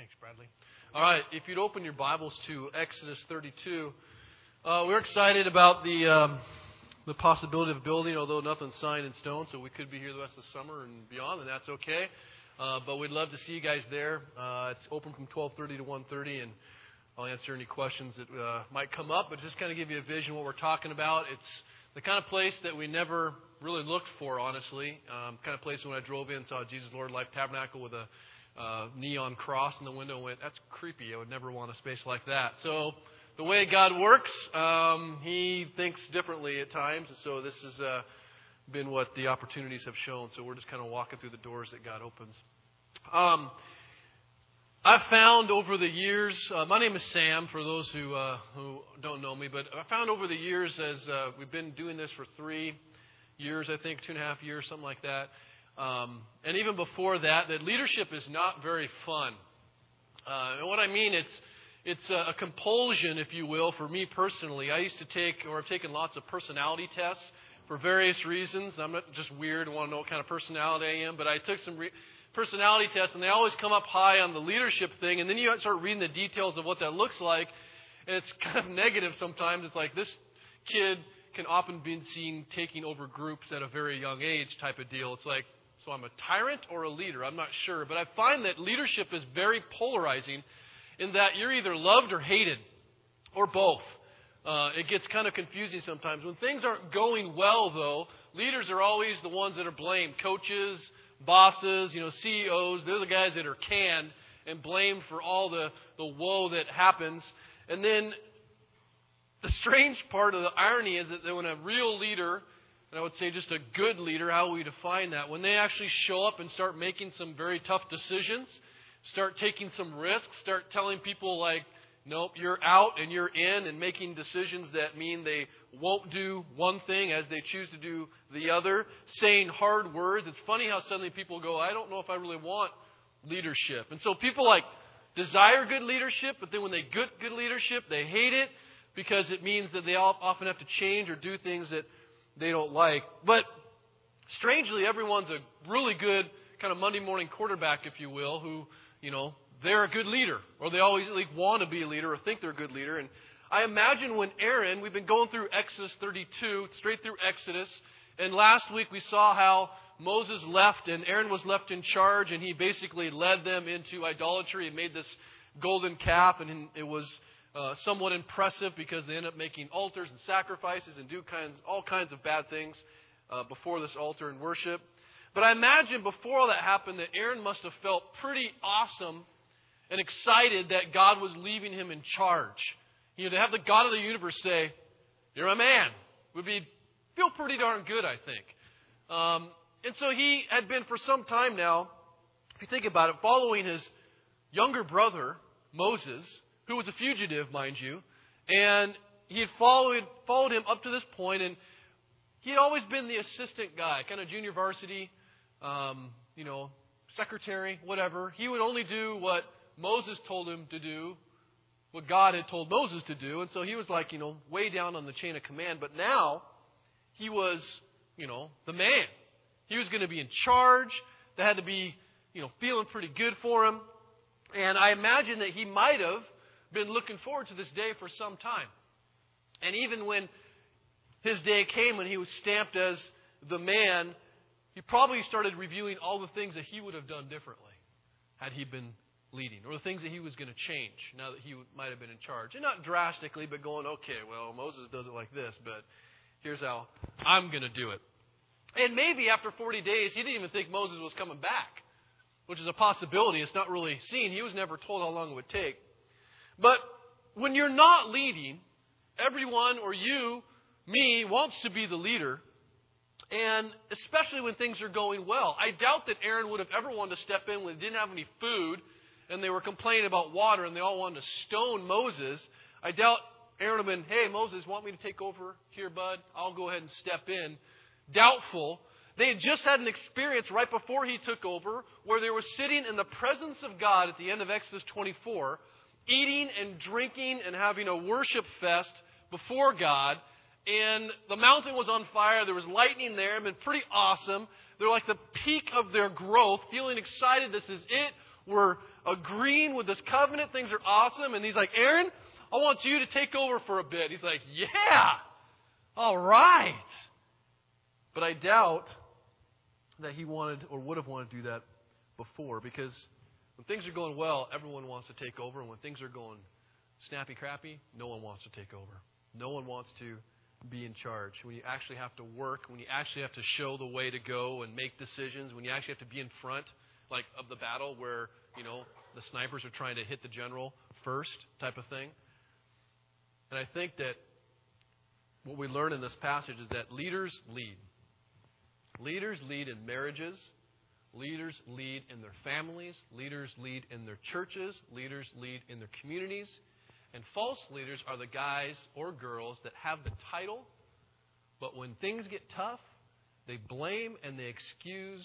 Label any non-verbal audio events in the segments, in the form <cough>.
Thanks, Bradley. All right, if you'd open your Bibles to Exodus 32, uh, we're excited about the um, the possibility of building, although nothing's signed in stone, so we could be here the rest of the summer and beyond, and that's okay. Uh, but we'd love to see you guys there. Uh, it's open from 12:30 to 1:30, and I'll answer any questions that uh, might come up. But just kind of give you a vision of what we're talking about. It's the kind of place that we never really looked for, honestly. Um, kind of place when I drove in, saw Jesus Lord Life Tabernacle with a uh, neon cross in the window, and went, "That's creepy. I would never want a space like that." So the way God works, um, He thinks differently at times, and so this has uh, been what the opportunities have shown. So we're just kind of walking through the doors that God opens. Um, I've found over the years, uh, my name is Sam for those who, uh, who don't know me, but I found over the years as uh, we've been doing this for three years, I think, two and a half years, something like that, um, and even before that, that leadership is not very fun. Uh, and what I mean, it's, it's a, a compulsion, if you will, for me personally. I used to take, or I've taken lots of personality tests for various reasons. I'm not just weird and want to know what kind of personality I am, but I took some. Re- personality tests, and they always come up high on the leadership thing, and then you start reading the details of what that looks like, and it's <laughs> kind of negative sometimes. It's like this kid can often be seen taking over groups at a very young age type of deal. It's like, so I'm a tyrant or a leader? I'm not sure. But I find that leadership is very polarizing in that you're either loved or hated, or both. Uh, it gets kind of confusing sometimes. When things aren't going well, though, leaders are always the ones that are blamed. Coaches, bosses, you know, CEOs, they're the guys that are canned and blamed for all the, the woe that happens. And then the strange part of the irony is that when a real leader, and I would say just a good leader, how we define that, when they actually show up and start making some very tough decisions, start taking some risks, start telling people like, nope, you're out and you're in, and making decisions that mean they won't do one thing as they choose to do the other, saying hard words. It's funny how suddenly people go, I don't know if I really want leadership. And so people like desire good leadership, but then when they get good leadership, they hate it because it means that they often have to change or do things that they don't like. But strangely, everyone's a really good kind of Monday morning quarterback, if you will, who, you know, they're a good leader, or they always like, want to be a leader or think they're a good leader. And I imagine when Aaron, we've been going through Exodus 32, straight through Exodus, and last week we saw how Moses left and Aaron was left in charge, and he basically led them into idolatry and made this golden calf, and it was uh, somewhat impressive because they end up making altars and sacrifices and do kinds, all kinds of bad things uh, before this altar and worship. But I imagine before all that happened that Aaron must have felt pretty awesome and excited that God was leaving him in charge. You know, to have the God of the universe say, You're a man, would be feel pretty darn good, I think. Um, and so he had been for some time now, if you think about it, following his younger brother, Moses, who was a fugitive, mind you, and he had followed, followed him up to this point, and he had always been the assistant guy, kind of junior varsity, um, you know, secretary, whatever. He would only do what Moses told him to do what God had told Moses to do. And so he was like, you know, way down on the chain of command. But now he was, you know, the man. He was going to be in charge. That had to be, you know, feeling pretty good for him. And I imagine that he might have been looking forward to this day for some time. And even when his day came when he was stamped as the man, he probably started reviewing all the things that he would have done differently had he been leading, or the things that he was going to change now that he might have been in charge. And not drastically, but going, okay, well, Moses does it like this, but here's how I'm going to do it. And maybe after 40 days, he didn't even think Moses was coming back, which is a possibility. It's not really seen. He was never told how long it would take. But when you're not leading, everyone or you, me, wants to be the leader. And especially when things are going well. I doubt that Aaron would have ever wanted to step in when he didn't have any food and they were complaining about water and they all wanted to stone Moses, I doubt Aaron would have been, hey, Moses, want me to take over here, bud? I'll go ahead and step in. Doubtful. They had just had an experience right before he took over where they were sitting in the presence of God at the end of Exodus 24, eating and drinking and having a worship fest before God. And the mountain was on fire. There was lightning there. It had been pretty awesome. They're like the peak of their growth, feeling excited. This is it we're agreeing with this covenant. Things are awesome. And he's like, Aaron, I want you to take over for a bit. He's like, Yeah, all right. But I doubt that he wanted or would have wanted to do that before because when things are going well, everyone wants to take over. And when things are going snappy crappy, no one wants to take over. No one wants to be in charge. When you actually have to work, when you actually have to show the way to go and make decisions, when you actually have to be in front, like of the battle where, you know, the snipers are trying to hit the general first type of thing. And I think that what we learn in this passage is that leaders lead. Leaders lead in marriages. Leaders lead in their families. Leaders lead in their churches. Leaders lead in their communities. And false leaders are the guys or girls that have the title, but when things get tough, they blame and they excuse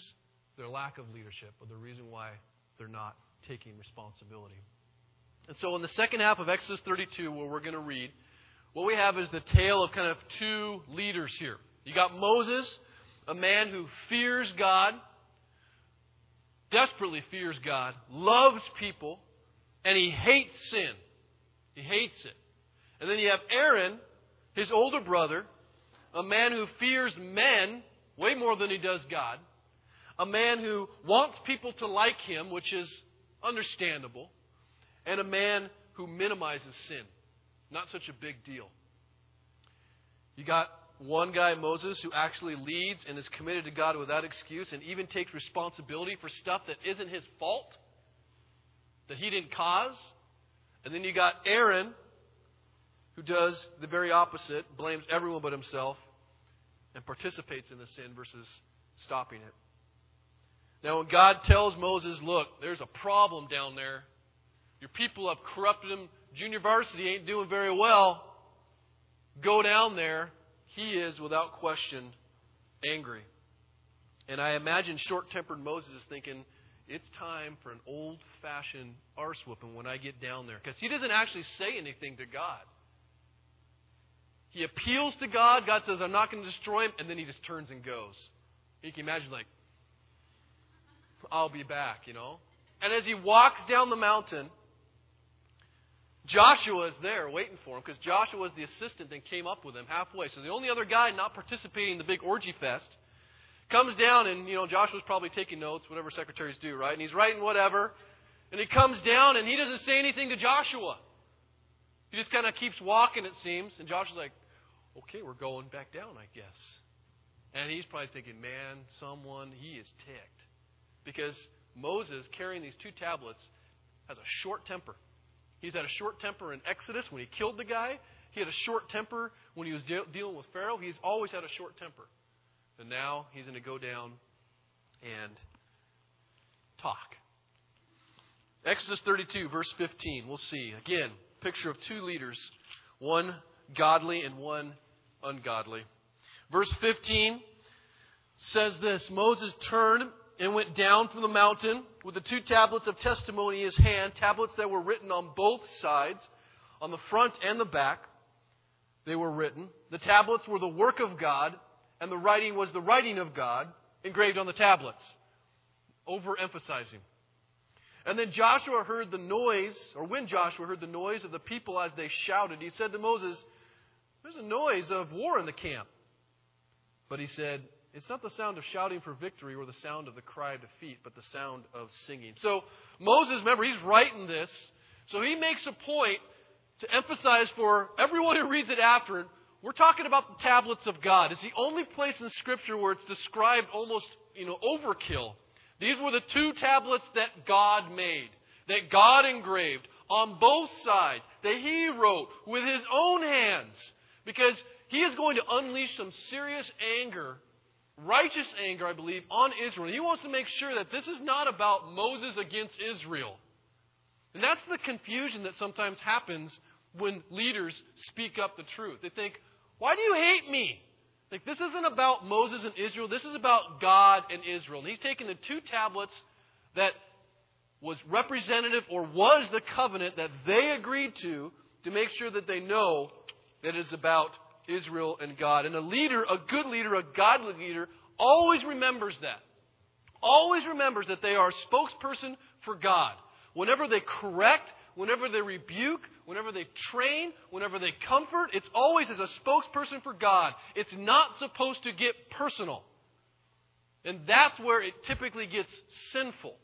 their lack of leadership or the reason why they're not taking responsibility. And so, in the second half of Exodus 32, where we're going to read, what we have is the tale of kind of two leaders here. You got Moses, a man who fears God, desperately fears God, loves people, and he hates sin. He hates it. And then you have Aaron, his older brother, a man who fears men way more than he does God, a man who wants people to like him, which is understandable, and a man who minimizes sin. Not such a big deal. You got one guy, Moses, who actually leads and is committed to God without excuse and even takes responsibility for stuff that isn't his fault, that he didn't cause. And then you got Aaron, who does the very opposite, blames everyone but himself, and participates in the sin versus stopping it. Now, when God tells Moses, look, there's a problem down there, your people have corrupted him, junior varsity ain't doing very well, go down there, he is, without question, angry. And I imagine short tempered Moses is thinking, it's time for an old fashioned arse whooping when I get down there. Because he doesn't actually say anything to God. He appeals to God. God says, I'm not going to destroy him. And then he just turns and goes. You can imagine, like, I'll be back, you know? And as he walks down the mountain, Joshua is there waiting for him because Joshua was the assistant that came up with him halfway. So the only other guy not participating in the big orgy fest comes down and, you know, Joshua's probably taking notes, whatever secretaries do, right? And he's writing whatever. And he comes down and he doesn't say anything to Joshua. He just kind of keeps walking, it seems. And Joshua's like, okay, we're going back down, I guess. And he's probably thinking, man, someone, he is ticked. Because Moses, carrying these two tablets, has a short temper. He's had a short temper in Exodus when he killed the guy. He had a short temper when he was de- dealing with Pharaoh. He's always had a short temper. And now he's going to go down and talk. Exodus 32, verse 15. We'll see. Again, picture of two leaders one godly and one ungodly. Verse 15 says this Moses turned and went down from the mountain with the two tablets of testimony in his hand, tablets that were written on both sides, on the front and the back. They were written. The tablets were the work of God, and the writing was the writing of God engraved on the tablets, overemphasizing. And then Joshua heard the noise, or when Joshua heard the noise of the people as they shouted, he said to Moses, There's a noise of war in the camp. But he said, It's not the sound of shouting for victory or the sound of the cry of defeat, but the sound of singing. So Moses, remember, he's writing this. So he makes a point to emphasize for everyone who reads it after it. we're talking about the tablets of God. It's the only place in Scripture where it's described almost, you know, overkill. These were the two tablets that God made, that God engraved on both sides, that He wrote with His own hands, because He is going to unleash some serious anger, righteous anger, I believe, on Israel. He wants to make sure that this is not about Moses against Israel. And that's the confusion that sometimes happens when leaders speak up the truth. They think, why do you hate me? Like, this isn't about Moses and Israel. This is about God and Israel. And he's taken the two tablets that was representative or was the covenant that they agreed to to make sure that they know that it is about Israel and God. And a leader, a good leader, a godly leader, always remembers that. always remembers that they are a spokesperson for God. Whenever they correct, whenever they rebuke, whenever they train, whenever they comfort, it's always as a spokesperson for God. It's not supposed to get personal. And that's where it typically gets sinful.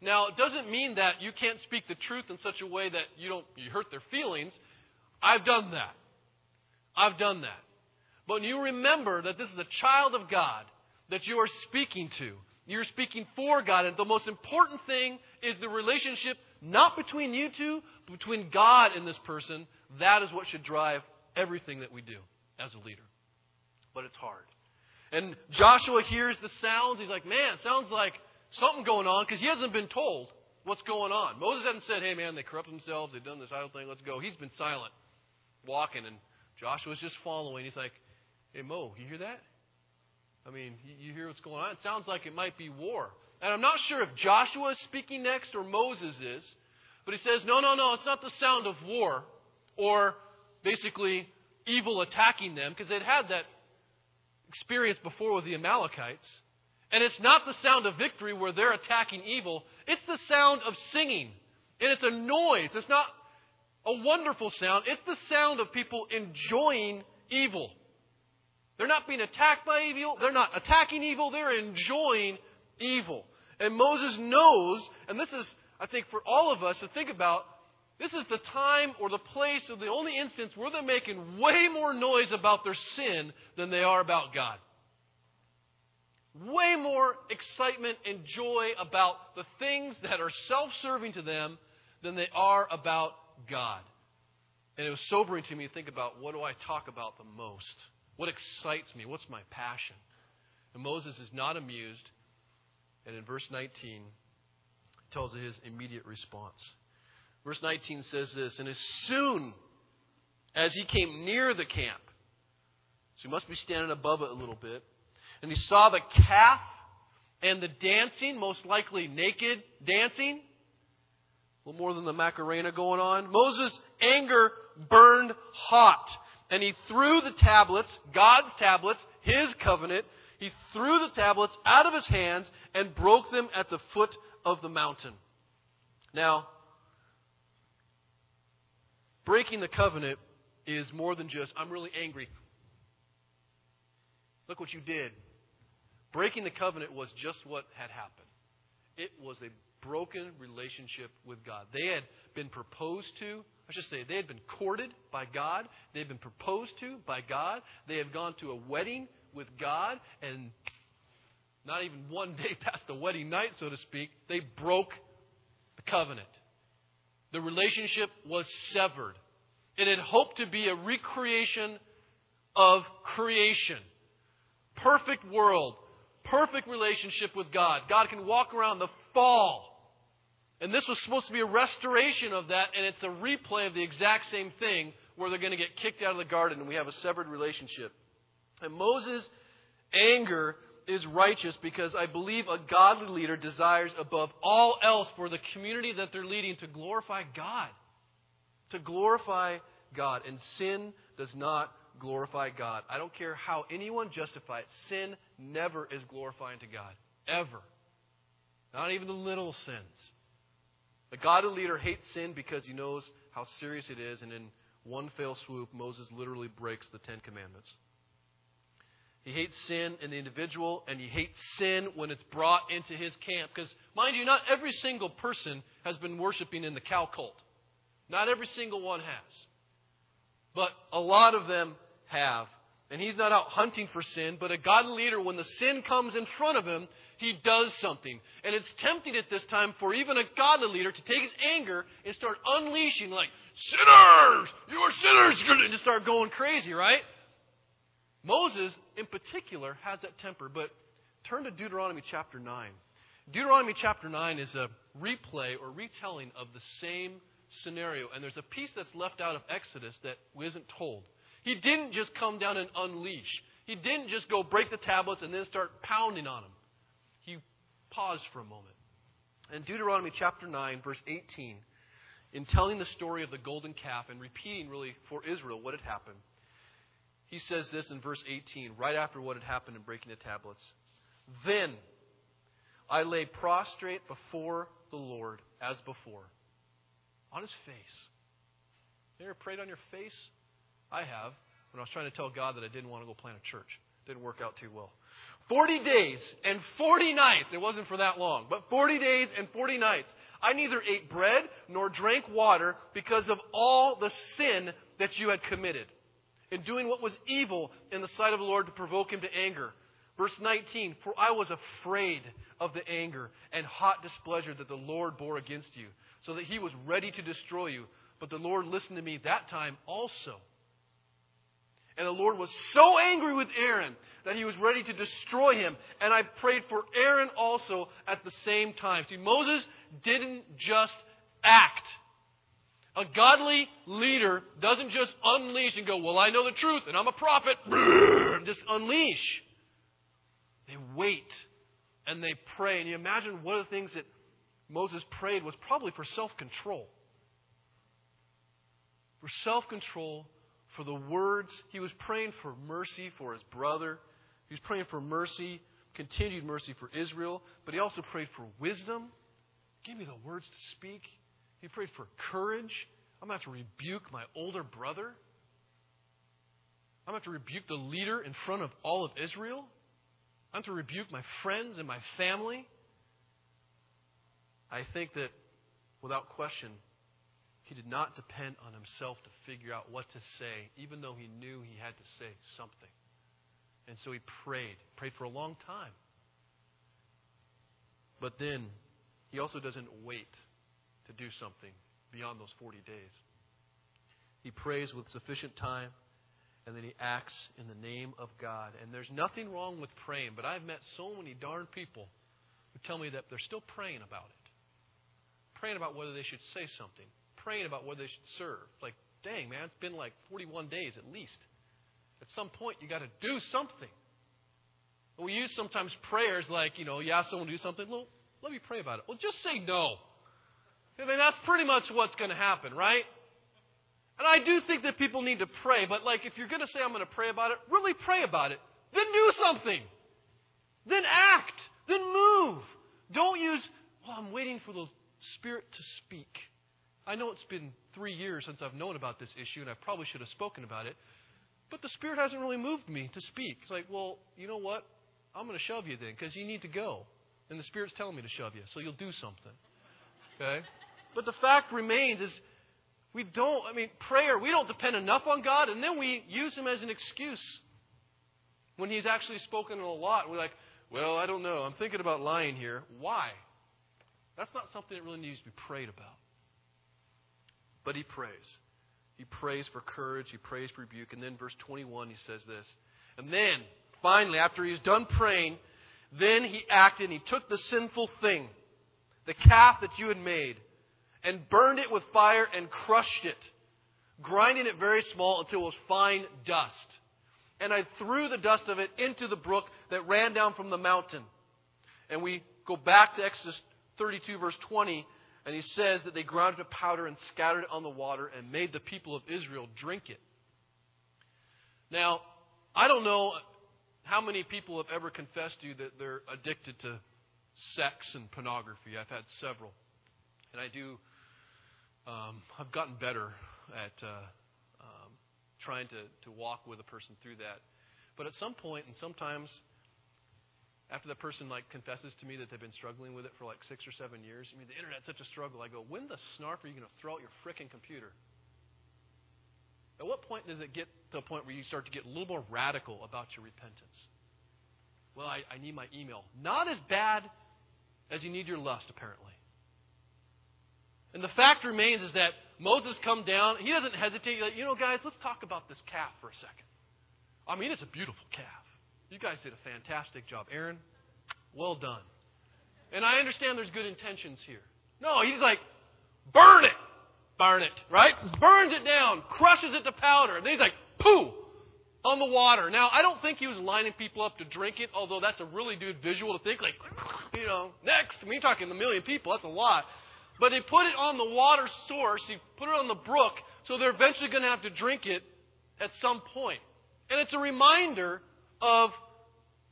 Now, it doesn't mean that you can't speak the truth in such a way that you don't you hurt their feelings. I've done that. I've done that. But when you remember that this is a child of God that you are speaking to, you're speaking for God, and the most important thing is the relationship not between you two, but between God and this person. That is what should drive everything that we do as a leader. But it's hard. And Joshua hears the sounds. He's like, man, sounds like something going on because he hasn't been told what's going on. Moses hasn't said, hey, man, they corrupt themselves. They've done this idol thing. Let's go. He's been silent, walking, and Joshua's just following. He's like, hey, Mo, you hear that? I mean, you hear what's going on? It sounds like it might be war. And I'm not sure if Joshua is speaking next or Moses is, but he says, no, no, no, it's not the sound of war or basically evil attacking them because they'd had that experience before with the Amalekites. And it's not the sound of victory where they're attacking evil, it's the sound of singing. And it's a noise. It's not a wonderful sound, it's the sound of people enjoying evil. They're not being attacked by evil, they're not attacking evil, they're enjoying evil. And Moses knows, and this is, I think, for all of us to think about, this is the time or the place or the only instance where they're making way more noise about their sin than they are about God way more excitement and joy about the things that are self serving to them than they are about God. And it was sobering to me to think about what do I talk about the most? What excites me? What's my passion? And Moses is not amused. And in verse 19, he tells his immediate response. Verse 19 says this And as soon as he came near the camp, so he must be standing above it a little bit, and he saw the calf and the dancing, most likely naked dancing. Little more than the Macarena going on. Moses' anger burned hot. And he threw the tablets, God's tablets, his covenant, he threw the tablets out of his hands and broke them at the foot of the mountain. Now, breaking the covenant is more than just, I'm really angry. Look what you did. Breaking the covenant was just what had happened. It was a broken relationship with God. They had been proposed to, I should say, they had been courted by God. They had been proposed to by God. They had gone to a wedding with God, and not even one <laughs> day past the wedding night, so to speak, they broke the covenant. The relationship was severed. It had hoped to be a recreation of creation. Perfect world, perfect relationship with God. God can walk around the fall. And this was supposed to be a restoration of that, and it's a replay of the exact same thing where they're going to get kicked out of the garden and we have a severed relationship. And Moses' anger is righteous because I believe a godly leader desires above all else for the community that they're leading to glorify God. To glorify God. And sin does not glorify God. I don't care how anyone justifies it. Sin never is glorifying to God. Ever. Not even the little sins. A godly leader hates sin because he knows how serious it is, and in one fell swoop, Moses literally breaks the Ten Commandments. He hates sin in the individual, and he hates sin when it's brought into his camp. Because, mind you, not every single person has been worshiping in the cow cult. Not every single one has. But a lot of them have. And he's not out hunting for sin, but a godly leader, when the sin comes in front of him, he does something. And it's tempting at this time for even a godly leader to take his anger and start unleashing, like, sinners! You are sinners! And just start going crazy, right? Moses, in particular, has that temper. But turn to Deuteronomy chapter 9. Deuteronomy chapter 9 is a replay or retelling of the same scenario. And there's a piece that's left out of Exodus that isn't told. He didn't just come down and unleash. He didn't just go break the tablets and then start pounding on them. He paused for a moment. In Deuteronomy chapter 9, verse 18, in telling the story of the golden calf and repeating really for Israel what had happened, he says this in verse 18, right after what had happened in breaking the tablets. Then I lay prostrate before the Lord as before, on his face. You ever prayed on your face? I have, when I was trying to tell God that I didn't want to go plant a church. Didn't work out too well. 40 days and 40 nights. It wasn't for that long, but 40 days and 40 nights. I neither ate bread nor drank water because of all the sin that you had committed in doing what was evil in the sight of the Lord to provoke him to anger. Verse 19, for I was afraid of the anger and hot displeasure that the Lord bore against you, so that he was ready to destroy you. But the Lord listened to me that time also. And the Lord was so angry with Aaron that he was ready to destroy him. And I prayed for Aaron also at the same time. See, Moses didn't just act. A godly leader doesn't just unleash and go, Well, I know the truth and I'm a prophet. <laughs> just unleash. They wait and they pray. And you imagine one of the things that Moses prayed was probably for self control. For self control, for the words. He was praying for mercy for his brother. He was praying for mercy, continued mercy for Israel. But he also prayed for wisdom. Give me the words to speak. He prayed for courage. I'm going to have to rebuke my older brother. I'm going to have to rebuke the leader in front of all of Israel. I'm to rebuke my friends and my family. I think that, without question, he did not depend on himself to figure out what to say, even though he knew he had to say something. And so he prayed, prayed for a long time. But then he also doesn't wait to do something beyond those 40 days. He prays with sufficient time and then he acts in the name of God. And there's nothing wrong with praying, but I've met so many darn people who tell me that they're still praying about it. Praying about whether they should say something, praying about whether they should serve. Like, dang, man, it's been like 41 days at least. At some point, you got to do something. And We use sometimes prayers like, you know, you ask someone to do something, well, let me pray about it. Well, just say no. I mean, that's pretty much what's going to happen, right? And I do think that people need to pray, but like if you're going to say I'm going to pray about it, really pray about it. Then do something. Then act. Then move. Don't use, well, I'm waiting for the Spirit to speak. I know it's been three years since I've known about this issue, and I probably should have spoken about it, but the Spirit hasn't really moved me to speak. It's like, well, you know what? I'm going to shove you then because you need to go. And the Spirit's telling me to shove you, so you'll do something. Okay? But the fact remains is we don't, I mean, prayer, we don't depend enough on God, and then we use Him as an excuse when He's actually spoken a lot. We're like, well, I don't know. I'm thinking about lying here. Why? That's not something that really needs to be prayed about. But He prays. He prays for courage, He prays for rebuke. And then, verse 21, He says this. And then, finally, after He's done praying, then He acted and He took the sinful thing, the calf that you had made and burned it with fire and crushed it, grinding it very small until it was fine dust. And I threw the dust of it into the brook that ran down from the mountain. And we go back to Exodus 32, verse 20, and he says that they ground it to powder and scattered it on the water and made the people of Israel drink it. Now, I don't know how many people have ever confessed to you that they're addicted to sex and pornography. I've had several. And I do um, I've gotten better at uh, um, trying to, to walk with a person through that. But at some point, and sometimes after that person like confesses to me that they've been struggling with it for like six or seven years, I mean the internet's such a struggle. I go, when the snarf are you going to throw out your frickin' computer? At what point does it get to a point where you start to get a little more radical about your repentance? Well, I, I need my email. Not as bad as you need your lust, apparently. And the fact remains is that Moses come down. He doesn't hesitate. He's like, you know, guys, let's talk about this calf for a second. I mean, it's a beautiful calf. You guys did a fantastic job. Aaron, well done. And I understand there's good intentions here. No, he's like, burn it. Burn it, right? Burns it down, crushes it to powder. And then he's like, poo, on the water. Now, I don't think he was lining people up to drink it, although that's a really good visual to think, like, you know, next. I mean, you're talking a million people. That's a lot. But he put it on the water source, he put it on the brook, so they're eventually going to have to drink it at some point. And it's a reminder of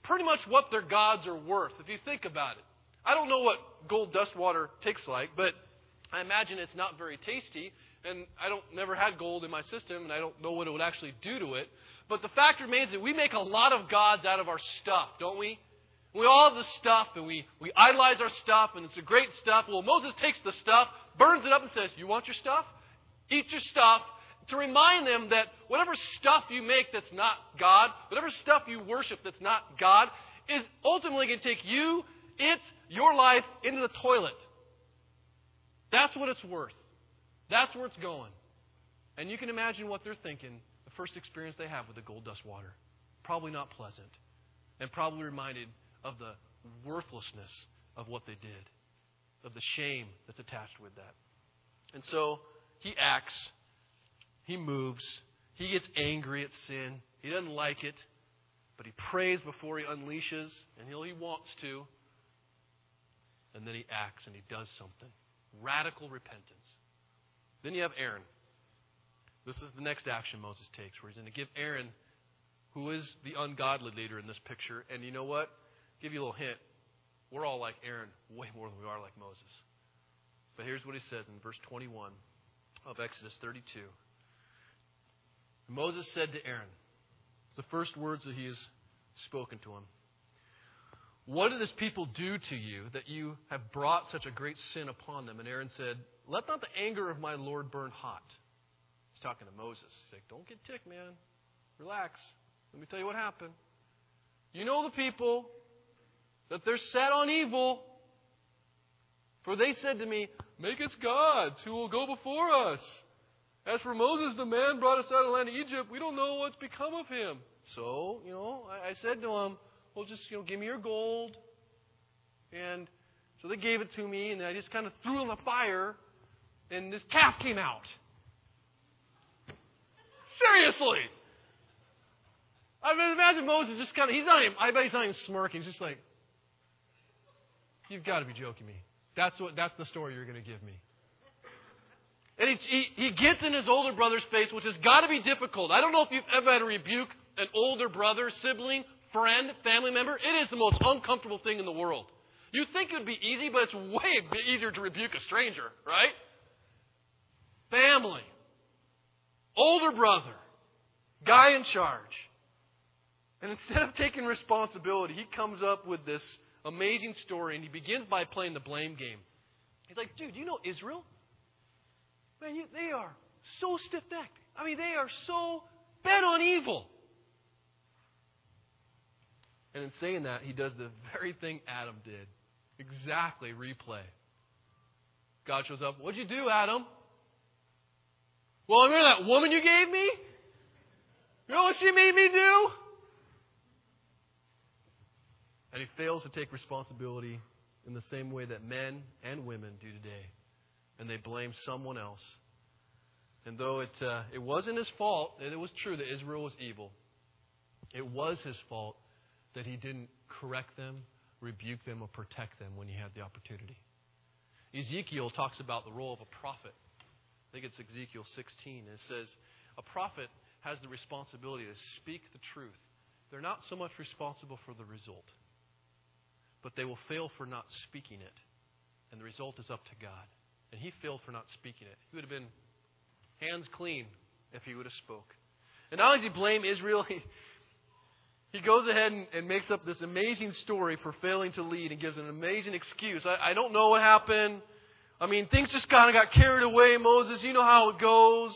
pretty much what their gods are worth, if you think about it. I don't know what gold dust water tastes like, but I imagine it's not very tasty. And I don't never had gold in my system, and I don't know what it would actually do to it. But the fact remains that we make a lot of gods out of our stuff, don't we? We all have the stuff, and we, we idolize our stuff, and it's a great stuff. Well, Moses takes the stuff, burns it up, and says, You want your stuff? Eat your stuff. To remind them that whatever stuff you make that's not God, whatever stuff you worship that's not God, is ultimately going to take you, it, your life into the toilet. That's what it's worth. That's where it's going. And you can imagine what they're thinking the first experience they have with the gold dust water. Probably not pleasant. And probably reminded of the worthlessness of what they did, of the shame that's attached with that. And so he acts, he moves, he gets angry at sin, he doesn't like it, but he prays before he unleashes, and he wants to. And then he acts and he does something radical repentance. Then you have Aaron. This is the next action Moses takes, where he's going to give Aaron, who is the ungodly leader in this picture, and you know what? Give you a little hint. We're all like Aaron way more than we are like Moses. But here's what he says in verse 21 of Exodus 32. Moses said to Aaron, it's the first words that he has spoken to him. What did this people do to you that you have brought such a great sin upon them? And Aaron said, Let not the anger of my Lord burn hot. He's talking to Moses. He's like, Don't get ticked, man. Relax. Let me tell you what happened. You know the people, that they're set on evil. For they said to me, Make us gods who will go before us. As for Moses, the man brought us out of the land of Egypt, we don't know what's become of him. So, you know, I, I said to him, well, just, you know, give me your gold. And so they gave it to me, and I just kind of threw in the fire, and this calf came out. Seriously. I mean, imagine Moses just kind of, he's not even, I bet he's not even smirking. He's just like, you've got to be joking me. That's what, that's the story you're going to give me. And he, he, gets in his older brother's face, which has got to be difficult. I don't know if you've ever had to rebuke an older brother, sibling, friend, family member, it is the most uncomfortable thing in the world. You think it would be easy, but it's way easier to rebuke a stranger, right? Family, older brother, guy in charge. And instead of taking responsibility, he comes up with this amazing story, and he begins by playing the blame game. He's like, dude, you know Israel? Man, you, they are so stiff necked. I mean, they are so bent on evil. And in saying that, he does the very thing Adam did. Exactly replay. God shows up. What'd you do, Adam? Well, remember that woman you gave me? You know what she made me do? And he fails to take responsibility in the same way that men and women do today. And they blame someone else. And though it, uh, it wasn't his fault, and it was true that Israel was evil, it was his fault that he didn't correct them, rebuke them, or protect them when he had the opportunity. Ezekiel talks about the role of a prophet. I think it's Ezekiel 16. It says, A prophet has the responsibility to speak the truth. They're not so much responsible for the result, but they will fail for not speaking it. And the result is up to God. And he failed for not speaking it. He would have been hands clean if he would have spoke. And not only does he blame Israel, <laughs> he, he goes ahead and, and, makes up this amazing story for failing to lead and gives an amazing excuse. I, I don't know what happened. I mean, things just kind of got carried away, Moses. You know how it goes.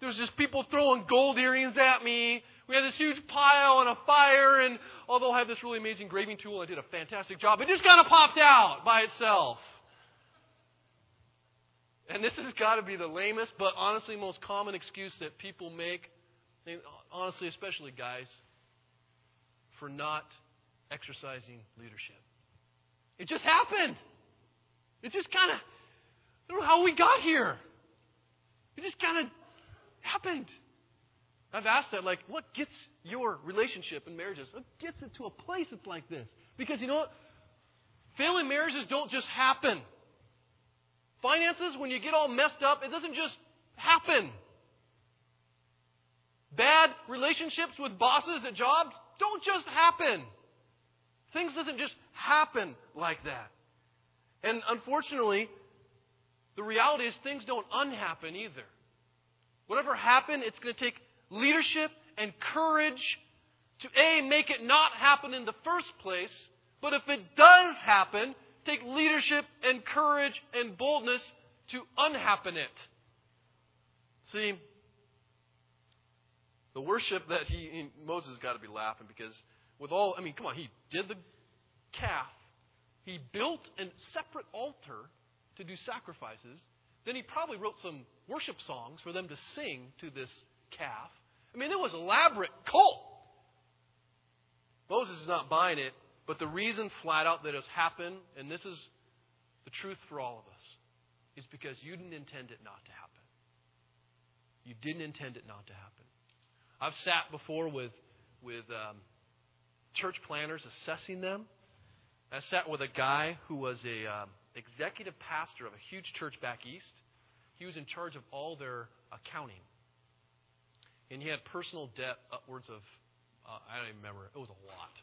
There was just people throwing gold earrings at me. We had this huge pile and a fire, and although I have this really amazing graving tool, I did a fantastic job. It just kind of popped out by itself. And this has got to be the lamest, but honestly most common excuse that people make. Honestly, especially guys for not exercising leadership. It just happened. It just kind of, I don't know how we got here. It just kind of happened. I've asked that, like, what gets your relationship and marriages? What gets it to a place that's like this? Because you know what? Failing marriages don't just happen. Finances, when you get all messed up, it doesn't just happen. Bad relationships with bosses at jobs don't just happen. Things doesn't just happen like that. And unfortunately, the reality is things don't unhappen either. Whatever happened, it's going to take leadership and courage to A, make it not happen in the first place, but if it does happen, take leadership and courage and boldness to unhappen it. See, the worship that he, Moses got to be laughing because with all, I mean, come on, he did the calf, he built a separate altar to do sacrifices, then he probably wrote some worship songs for them to sing to this calf. I mean, it was elaborate cult. Moses is not buying it, but the reason flat out that it's happened, and this is the truth for all of us, is because you didn't intend it not to happen. You didn't intend it not to happen. I've sat before with with um, church planners assessing them. I sat with a guy who was a um, executive pastor of a huge church back east. He was in charge of all their accounting, and he had personal debt upwards of uh, I don't even remember. It was a lot.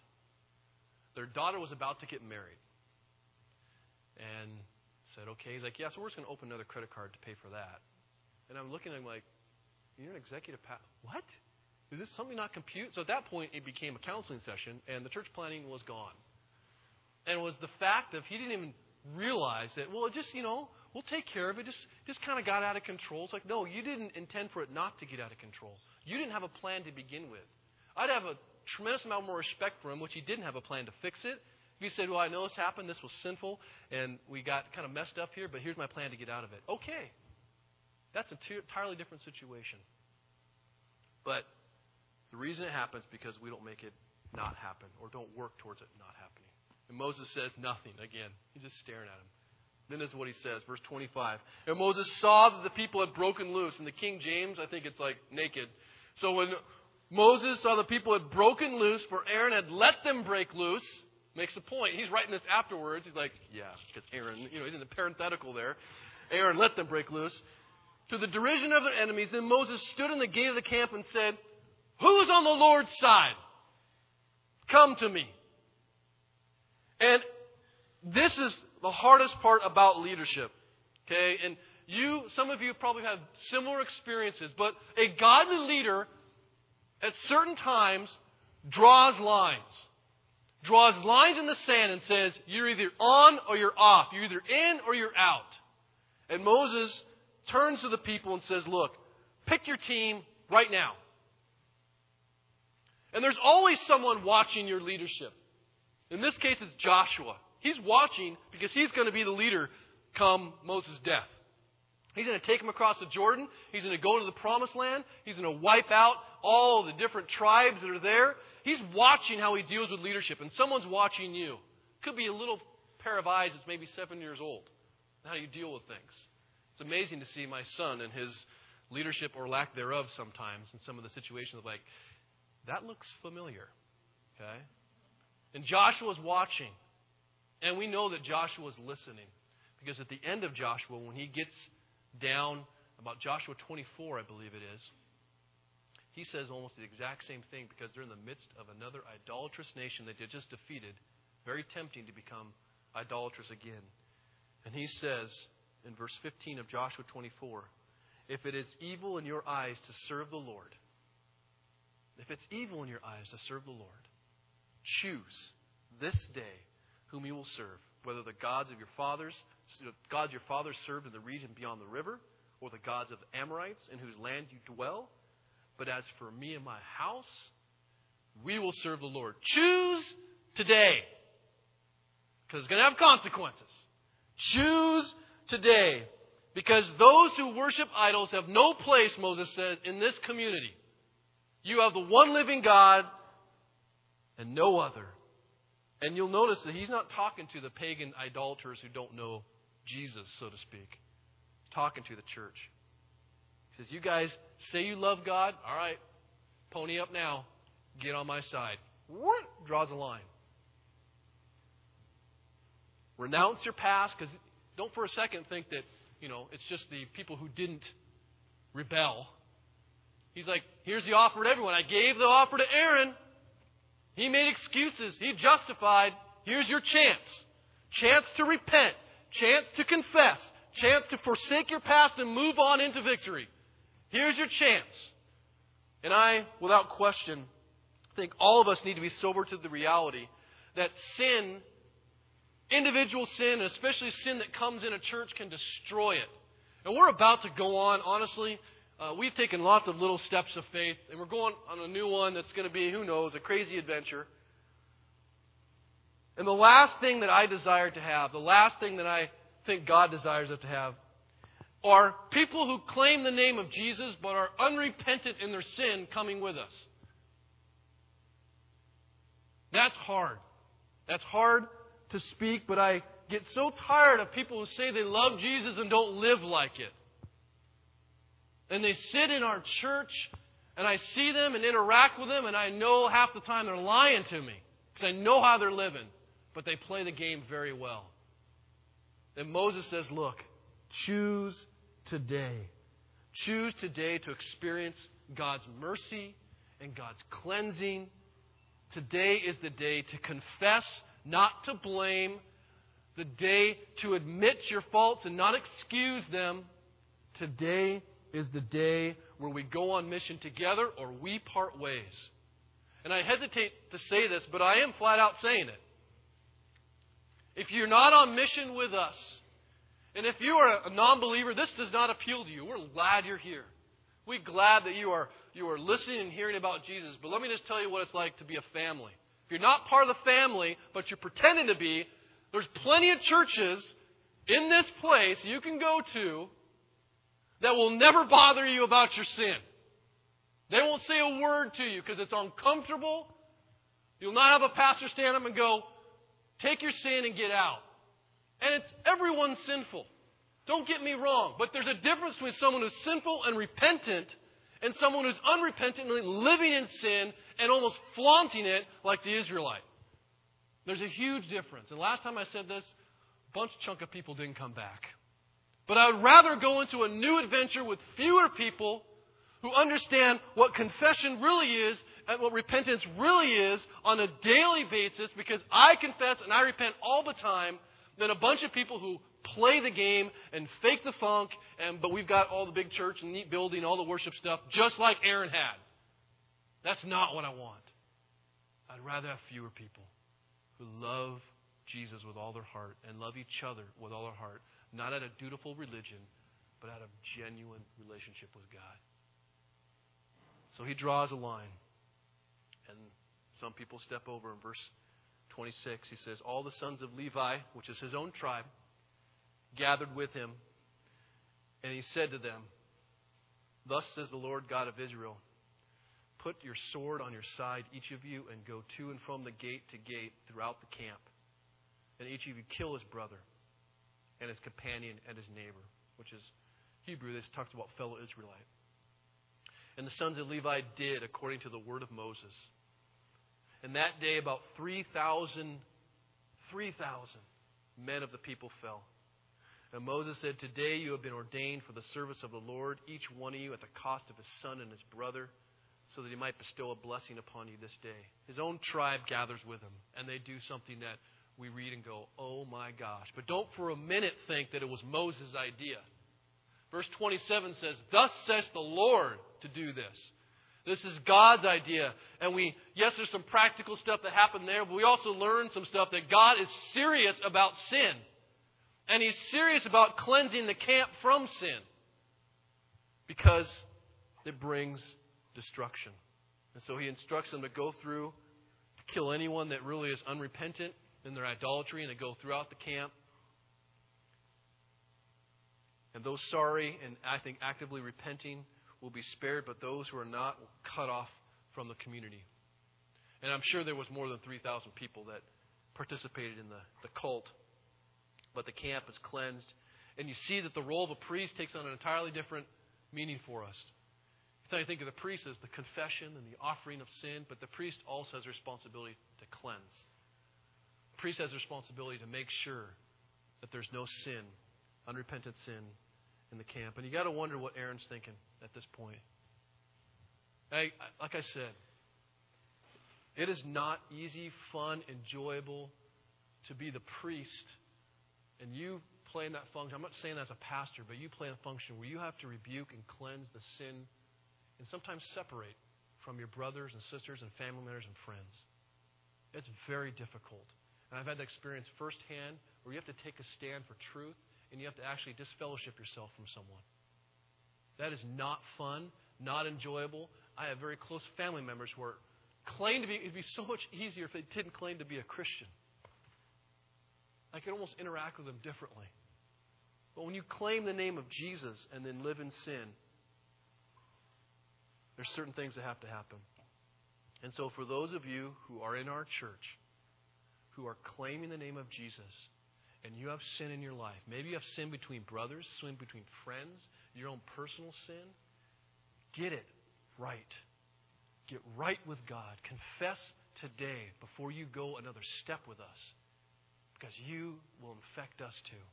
Their daughter was about to get married, and said, "Okay." He's like, "Yeah, so we're just going to open another credit card to pay for that." And I'm looking at him like, "You're an executive pastor? What?" Is this something not compute? So at that point, it became a counseling session, and the church planning was gone. And it was the fact of he didn't even realize that, well, it just, you know, we'll take care of it. Just, just kind of got out of control. It's like, no, you didn't intend for it not to get out of control. You didn't have a plan to begin with. I'd have a tremendous amount more respect for him, which he didn't have a plan to fix it. If he said, well, I know this happened, this was sinful, and we got kind of messed up here, but here's my plan to get out of it. Okay. That's an entirely different situation. But the reason it happens because we don't make it not happen or don't work towards it not happening. And Moses says nothing again. He's just staring at him. Then is what he says, verse 25. And Moses saw that the people had broken loose. In the King James, I think it's like naked. So when Moses saw the people had broken loose, for Aaron had let them break loose, makes a point. He's writing this afterwards. He's like, yeah, because Aaron, you know, he's in the parenthetical there. Aaron let them break loose. To the derision of their enemies, then Moses stood in the gate of the camp and said, who is on the Lord's side? Come to me. And this is the hardest part about leadership. Okay? And you, some of you probably have similar experiences, but a godly leader at certain times draws lines. Draws lines in the sand and says, you're either on or you're off. You're either in or you're out. And Moses turns to the people and says, look, pick your team right now. And there's always someone watching your leadership. In this case, it's Joshua. He's watching because he's going to be the leader come Moses' death. He's going to take him across the Jordan. He's going to go to the promised land. He's going to wipe out all the different tribes that are there. He's watching how he deals with leadership, and someone's watching you. Could be a little pair of eyes that's maybe seven years old. How you deal with things. It's amazing to see my son and his leadership or lack thereof sometimes in some of the situations. Like that looks familiar. Okay? And Joshua's watching. And we know that Joshua's listening. Because at the end of Joshua, when he gets down about Joshua 24, I believe it is, he says almost the exact same thing because they're in the midst of another idolatrous nation that they just defeated. Very tempting to become idolatrous again. And he says in verse 15 of Joshua 24, If it is evil in your eyes to serve the Lord, if it's evil in your eyes to serve the Lord, choose this day whom you will serve, whether the gods of your fathers, gods your fathers served in the region beyond the river, or the gods of the Amorites in whose land you dwell. But as for me and my house, we will serve the Lord. Choose today. Because it's going to have consequences. Choose today. Because those who worship idols have no place, Moses says, in this community. You have the one living God and no other. And you'll notice that he's not talking to the pagan idolaters who don't know Jesus, so to speak. He's talking to the church. Says, You guys say you love God. All right, pony up now. Get on my side. What? Draws a line. Renounce your past, because don't for a second think that, you know, it's just the people who didn't rebel He's like, here's the offer to everyone. I gave the offer to Aaron. He made excuses. He justified. Here's your chance. Chance to repent. chance to confess, chance to forsake your past and move on into victory. Here's your chance. And I, without question, think all of us need to be sober to the reality that sin, individual sin, and especially sin that comes in a church, can destroy it. And we're about to go on, honestly. Uh, we've taken lots of little steps of faith, and we're going on a new one that's going to be, who knows, a crazy adventure. And the last thing that I desire to have, the last thing that I think God desires us to have, are people who claim the name of Jesus but are unrepentant in their sin coming with us. That's hard. That's hard to speak, but I get so tired of people who say they love Jesus and don't live like it. And they sit in our church, and I see them and interact with them, and I know half the time they're lying to me because I know how they're living, but they play the game very well. And Moses says, Look, choose today. Choose today to experience God's mercy and God's cleansing. Today is the day to confess, not to blame, the day to admit your faults and not excuse them. Today is the day where we go on mission together or we part ways. And I hesitate to say this, but I am flat out saying it. If you're not on mission with us, and if you are a non believer, this does not appeal to you. We're glad you're here. We're glad that you are, you are listening and hearing about Jesus. But let me just tell you what it's like to be a family. If you're not part of the family, but you're pretending to be, there's plenty of churches in this place you can go to that will never bother you about your sin. They won't say a word to you because it's uncomfortable. You'll not have a pastor stand up and go, take your sin and get out. And it's everyone's sinful. Don't get me wrong. But there's a difference between someone who's sinful and repentant and someone who's unrepentantly living in sin and almost flaunting it like the Israelite. There's a huge difference. And last time I said this, a bunch chunk of people didn't come back. But I would rather go into a new adventure with fewer people who understand what confession really is and what repentance really is on a daily basis because I confess and I repent all the time than a bunch of people who play the game and fake the funk and but we've got all the big church and neat building, all the worship stuff, just like Aaron had. That's not what I want. I'd rather have fewer people who love Jesus with all their heart and love each other with all their heart, not out of dutiful religion, but out of genuine relationship with God. So he draws a line. And some people step over in verse 26. He says, All the sons of Levi, which is his own tribe, gathered with him. And he said to them, Thus says the Lord God of Israel Put your sword on your side, each of you, and go to and from the gate to gate throughout the camp. And each of you kill his brother and his companion and his neighbor, which is Hebrew. This talks about fellow Israelite. And the sons of Levi did according to the word of Moses. And that day, about 3,000 3,000 men of the people fell. And Moses said, Today you have been ordained for the service of the Lord, each one of you at the cost of his son and his brother, so that he might bestow a blessing upon you this day. His own tribe gathers with him, and they do something that we read and go, Oh my gosh. But don't for a minute think that it was Moses' idea. Verse 27 says, Thus says the Lord to do this. This is God's idea. And we, yes, there's some practical stuff that happened there, but we also learned some stuff that God is serious about sin. And He's serious about cleansing the camp from sin. Because it brings destruction. And so He instructs them to go through, to kill anyone that really is unrepentant in their idolatry, and to go throughout the camp. And those sorry and I think actively repenting will be spared, but those who are not will cut off from the community. And I'm sure there was more than 3,000 people that participated in the, the cult. But the camp is cleansed. And you see that the role of a priest takes on an entirely different meaning for us. You think of the priest as the confession and the offering of sin, but the priest also has responsibility to cleanse. The priest has responsibility to make sure that there's no sin, unrepentant sin, in the camp. And you got to wonder what Aaron's thinking at this point. I, like I said, it is not easy, fun, enjoyable to be the priest. And you play in that function. I'm not saying that as a pastor, but you play in a function where you have to rebuke and cleanse the sin and sometimes separate from your brothers and sisters and family members and friends. It's very difficult. And I've had that experience firsthand where you have to take a stand for truth and you have to actually disfellowship yourself from someone. That is not fun, not enjoyable. I have very close family members who are claim to be it'd be so much easier if they didn't claim to be a Christian. I could almost interact with them differently. But when you claim the name of Jesus and then live in sin, there's certain things that have to happen. And so, for those of you who are in our church, who are claiming the name of Jesus, and you have sin in your life, maybe you have sin between brothers, sin between friends, your own personal sin, get it right. Get right with God. Confess today before you go another step with us, because you will infect us too.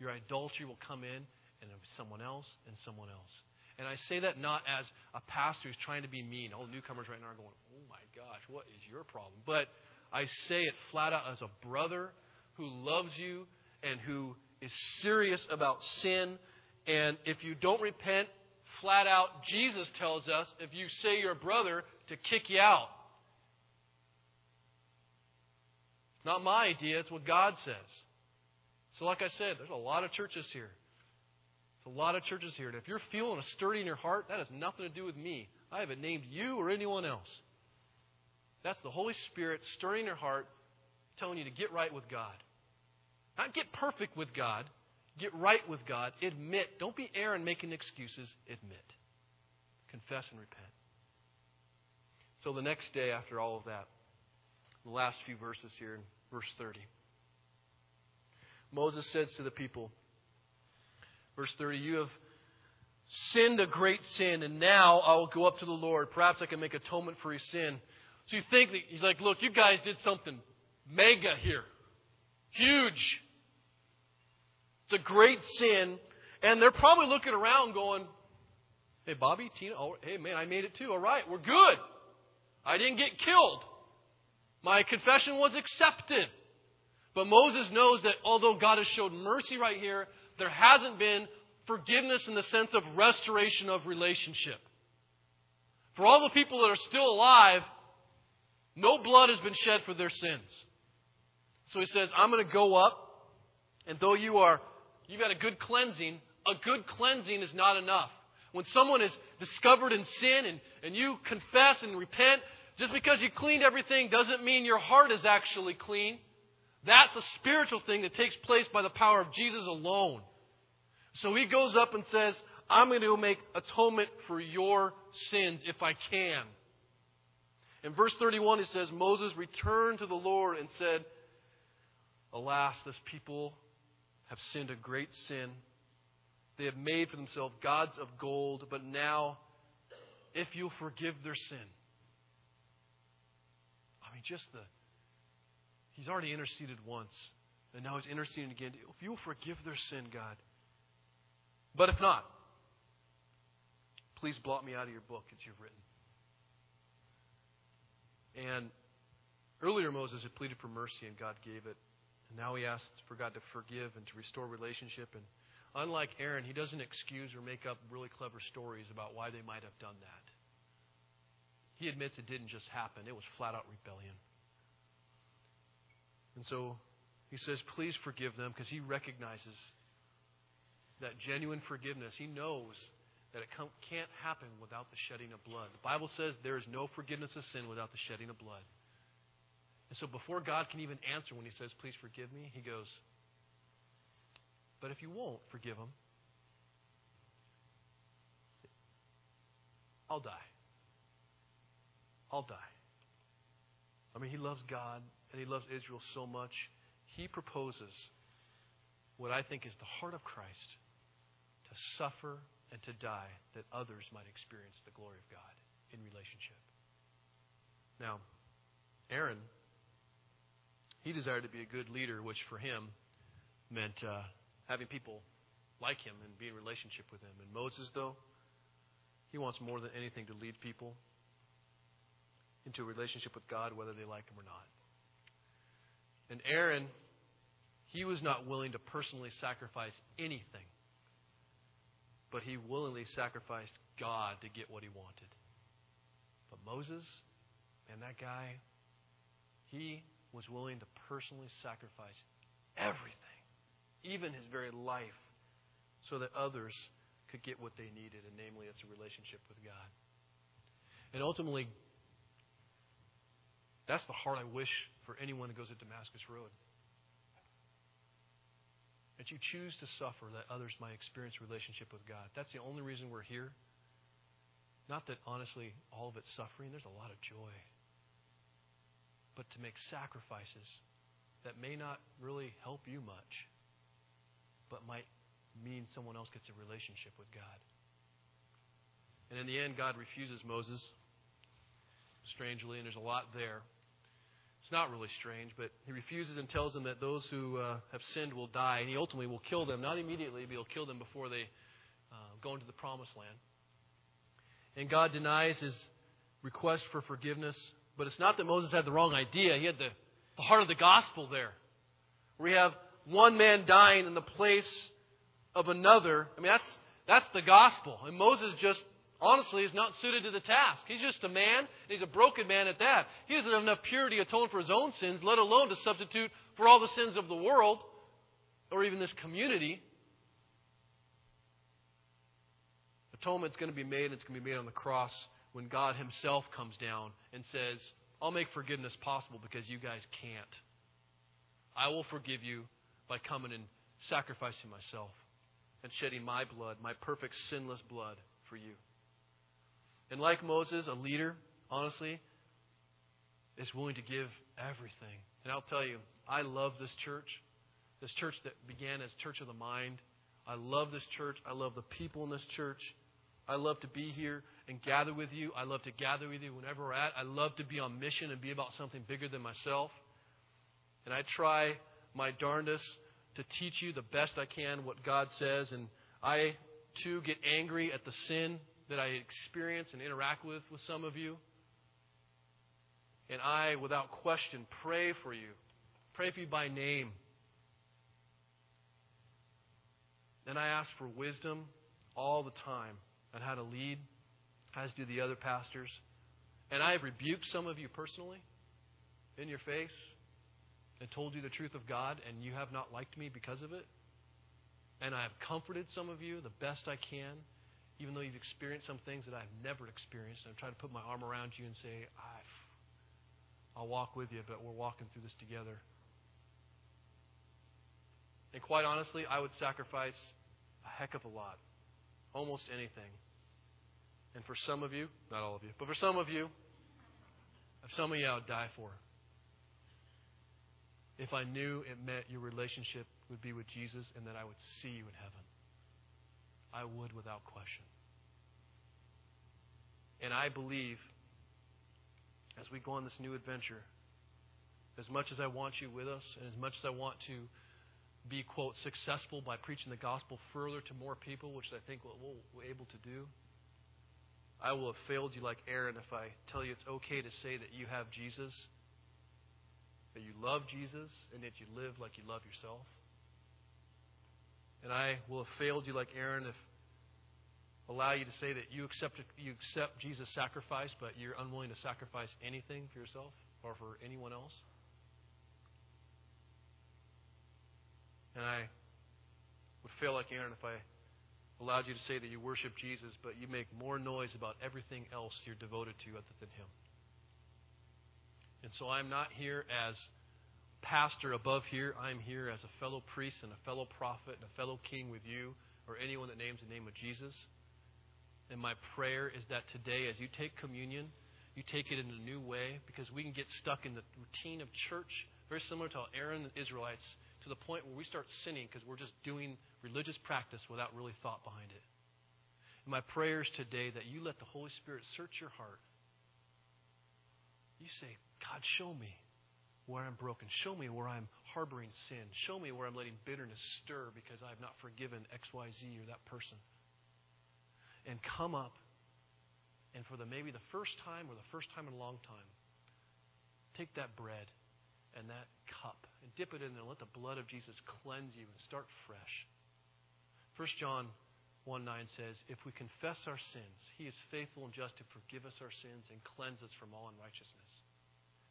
Your idolatry will come in, and someone else, and someone else. And I say that not as a pastor who's trying to be mean. All the newcomers right now are going, oh my gosh, what is your problem? But I say it flat out as a brother who loves you and who is serious about sin. And if you don't repent, flat out, Jesus tells us if you say you're brother, to kick you out. Not my idea, it's what God says. So, like I said, there's a lot of churches here There's a lot of churches here. And if you're feeling a sturdy in your heart, that has nothing to do with me. I haven't named you or anyone else. That's the Holy Spirit stirring your heart, telling you to get right with God. Not get perfect with God, get right with God. Admit. Don't be Aaron making excuses. Admit. Confess and repent. So the next day, after all of that, the last few verses here in verse 30, Moses says to the people, Verse 30 You have sinned a great sin, and now I will go up to the Lord. Perhaps I can make atonement for his sin. So you think that he's like, Look, you guys did something mega here. Huge. It's a great sin. And they're probably looking around going, Hey, Bobby, Tina, oh, hey, man, I made it too. All right, we're good. I didn't get killed. My confession was accepted. But Moses knows that although God has showed mercy right here, there hasn't been forgiveness in the sense of restoration of relationship. For all the people that are still alive, no blood has been shed for their sins. So he says, I'm going to go up, and though you are, you've had a good cleansing, a good cleansing is not enough. When someone is discovered in sin and, and you confess and repent, just because you cleaned everything doesn't mean your heart is actually clean. That's a spiritual thing that takes place by the power of Jesus alone. So he goes up and says, I'm going to make atonement for your sins if I can. In verse 31, it says, Moses returned to the Lord and said, Alas, this people have sinned a great sin. They have made for themselves gods of gold, but now, if you'll forgive their sin. I mean, just the. He's already interceded once, and now he's interceding again. If you'll forgive their sin, God, but if not, please blot me out of your book that you've written. And earlier Moses had pleaded for mercy and God gave it. And now he asks for God to forgive and to restore relationship. And unlike Aaron, he doesn't excuse or make up really clever stories about why they might have done that. He admits it didn't just happen, it was flat out rebellion. And so he says, Please forgive them because he recognizes that genuine forgiveness, he knows that it can't happen without the shedding of blood. The Bible says there is no forgiveness of sin without the shedding of blood. And so before God can even answer when he says, Please forgive me, he goes, But if you won't forgive him, I'll die. I'll die. I mean, he loves God and he loves Israel so much. He proposes what I think is the heart of Christ to suffer and to die that others might experience the glory of God in relationship. Now, Aaron, he desired to be a good leader, which for him meant uh, having people like him and be in relationship with him. And Moses, though, he wants more than anything to lead people into a relationship with God, whether they like him or not. And Aaron, he was not willing to personally sacrifice anything, but he willingly sacrificed God to get what he wanted. But Moses, and that guy, he was willing to personally sacrifice everything, even his very life, so that others could get what they needed, and namely, it's a relationship with God. And ultimately, that's the heart I wish for anyone who goes to Damascus Road. That you choose to suffer that others might experience relationship with God. That's the only reason we're here. Not that, honestly, all of it's suffering. There's a lot of joy. But to make sacrifices that may not really help you much, but might mean someone else gets a relationship with God. And in the end, God refuses Moses, strangely, and there's a lot there. It's not really strange, but he refuses and tells them that those who uh, have sinned will die, and he ultimately will kill them, not immediately, but he'll kill them before they uh, go into the promised land. And God denies his request for forgiveness, but it's not that Moses had the wrong idea. He had the, the heart of the gospel there. We have one man dying in the place of another. I mean, that's, that's the gospel. And Moses just, honestly, is not suited to the task. He's just a man, and he's a broken man at that. He doesn't have enough purity to atone for his own sins, let alone to substitute for all the sins of the world or even this community. Atonement's going to be made, and it's going to be made on the cross when God Himself comes down and says, I'll make forgiveness possible because you guys can't. I will forgive you by coming and sacrificing myself and shedding my blood, my perfect sinless blood for you. And like Moses, a leader, honestly, is willing to give everything. And I'll tell you, I love this church. This church that began as Church of the Mind. I love this church. I love the people in this church. I love to be here and gather with you. I love to gather with you whenever we're at. I love to be on mission and be about something bigger than myself. And I try my darndest to teach you the best I can what God says. And I, too, get angry at the sin that I experience and interact with with some of you. And I, without question, pray for you. Pray for you by name. And I ask for wisdom all the time on how to lead, as do the other pastors. And I have rebuked some of you personally in your face and told you the truth of God, and you have not liked me because of it. And I have comforted some of you the best I can, even though you've experienced some things that I've never experienced. And I'm trying to put my arm around you and say, I'll walk with you, but we're walking through this together. And quite honestly, I would sacrifice a heck of a lot, almost anything. And for some of you, not all of you, but for some of you, some of you I would die for if I knew it meant your relationship would be with Jesus and that I would see you in heaven. I would without question. And I believe as we go on this new adventure, as much as I want you with us and as much as I want to be, quote, successful by preaching the gospel further to more people, which I think we'll, we're able to do, I will have failed you like Aaron if I tell you it's okay to say that you have Jesus that you love Jesus and that you live like you love yourself. And I will have failed you like Aaron if allow you to say that you accept you accept Jesus' sacrifice, but you're unwilling to sacrifice anything for yourself or for anyone else. And I would fail like Aaron if I allowed you to say that you worship Jesus, but you make more noise about everything else you're devoted to other than Him. And so I'm not here as pastor above here. I'm here as a fellow priest and a fellow prophet and a fellow king with you or anyone that names the name of Jesus. And my prayer is that today, as you take communion, you take it in a new way because we can get stuck in the routine of church, very similar to how Aaron and the Israelites, to the point where we start sinning because we're just doing religious practice without really thought behind it. And my prayer is today that you let the Holy Spirit search your heart. You say, God, show me where I'm broken. Show me where I'm harboring sin. Show me where I'm letting bitterness stir because I have not forgiven XYZ or that person. And come up and for the maybe the first time or the first time in a long time, take that bread and that cup and dip it in there let the blood of Jesus cleanse you and start fresh. 1 John 1 9 says, If we confess our sins, he is faithful and just to forgive us our sins and cleanse us from all unrighteousness.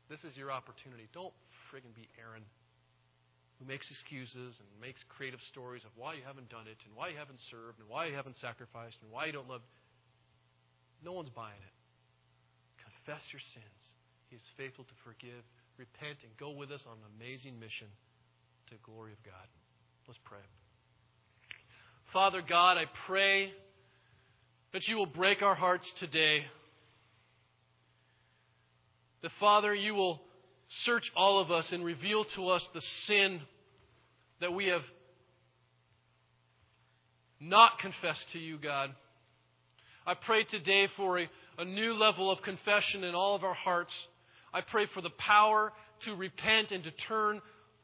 This is your opportunity. Don't friggin' be Aaron who makes excuses and makes creative stories of why you haven't done it and why you haven't served and why you haven't sacrificed and why you don't love. No one's buying it. Confess your sins. He is faithful to forgive. Repent and go with us on an amazing mission to the glory of God. Let's pray. Father God, I pray that you will break our hearts today. That, Father, you will search all of us and reveal to us the sin that we have not confessed to you, God. I pray today for a, a new level of confession in all of our hearts. I pray for the power to repent and to turn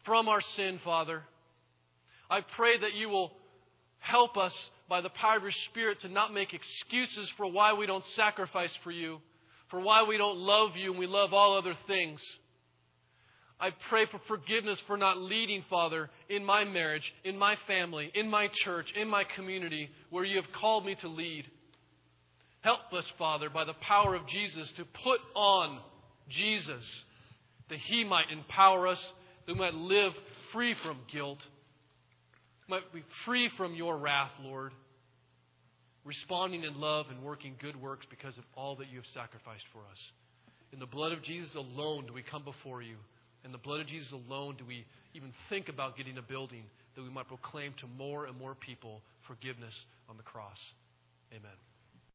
from our sin, Father. I pray that you will help us by the power of your Spirit to not make excuses for why we don't sacrifice for you, for why we don't love you and we love all other things. I pray for forgiveness for not leading, Father, in my marriage, in my family, in my church, in my community, where you have called me to lead. Help us, Father, by the power of Jesus, to put on Jesus, that He might empower us, that we might live free from guilt, might be free from your wrath, Lord, responding in love and working good works because of all that you have sacrificed for us. In the blood of Jesus alone do we come before you. In the blood of Jesus alone do we even think about getting a building that we might proclaim to more and more people forgiveness on the cross. Amen.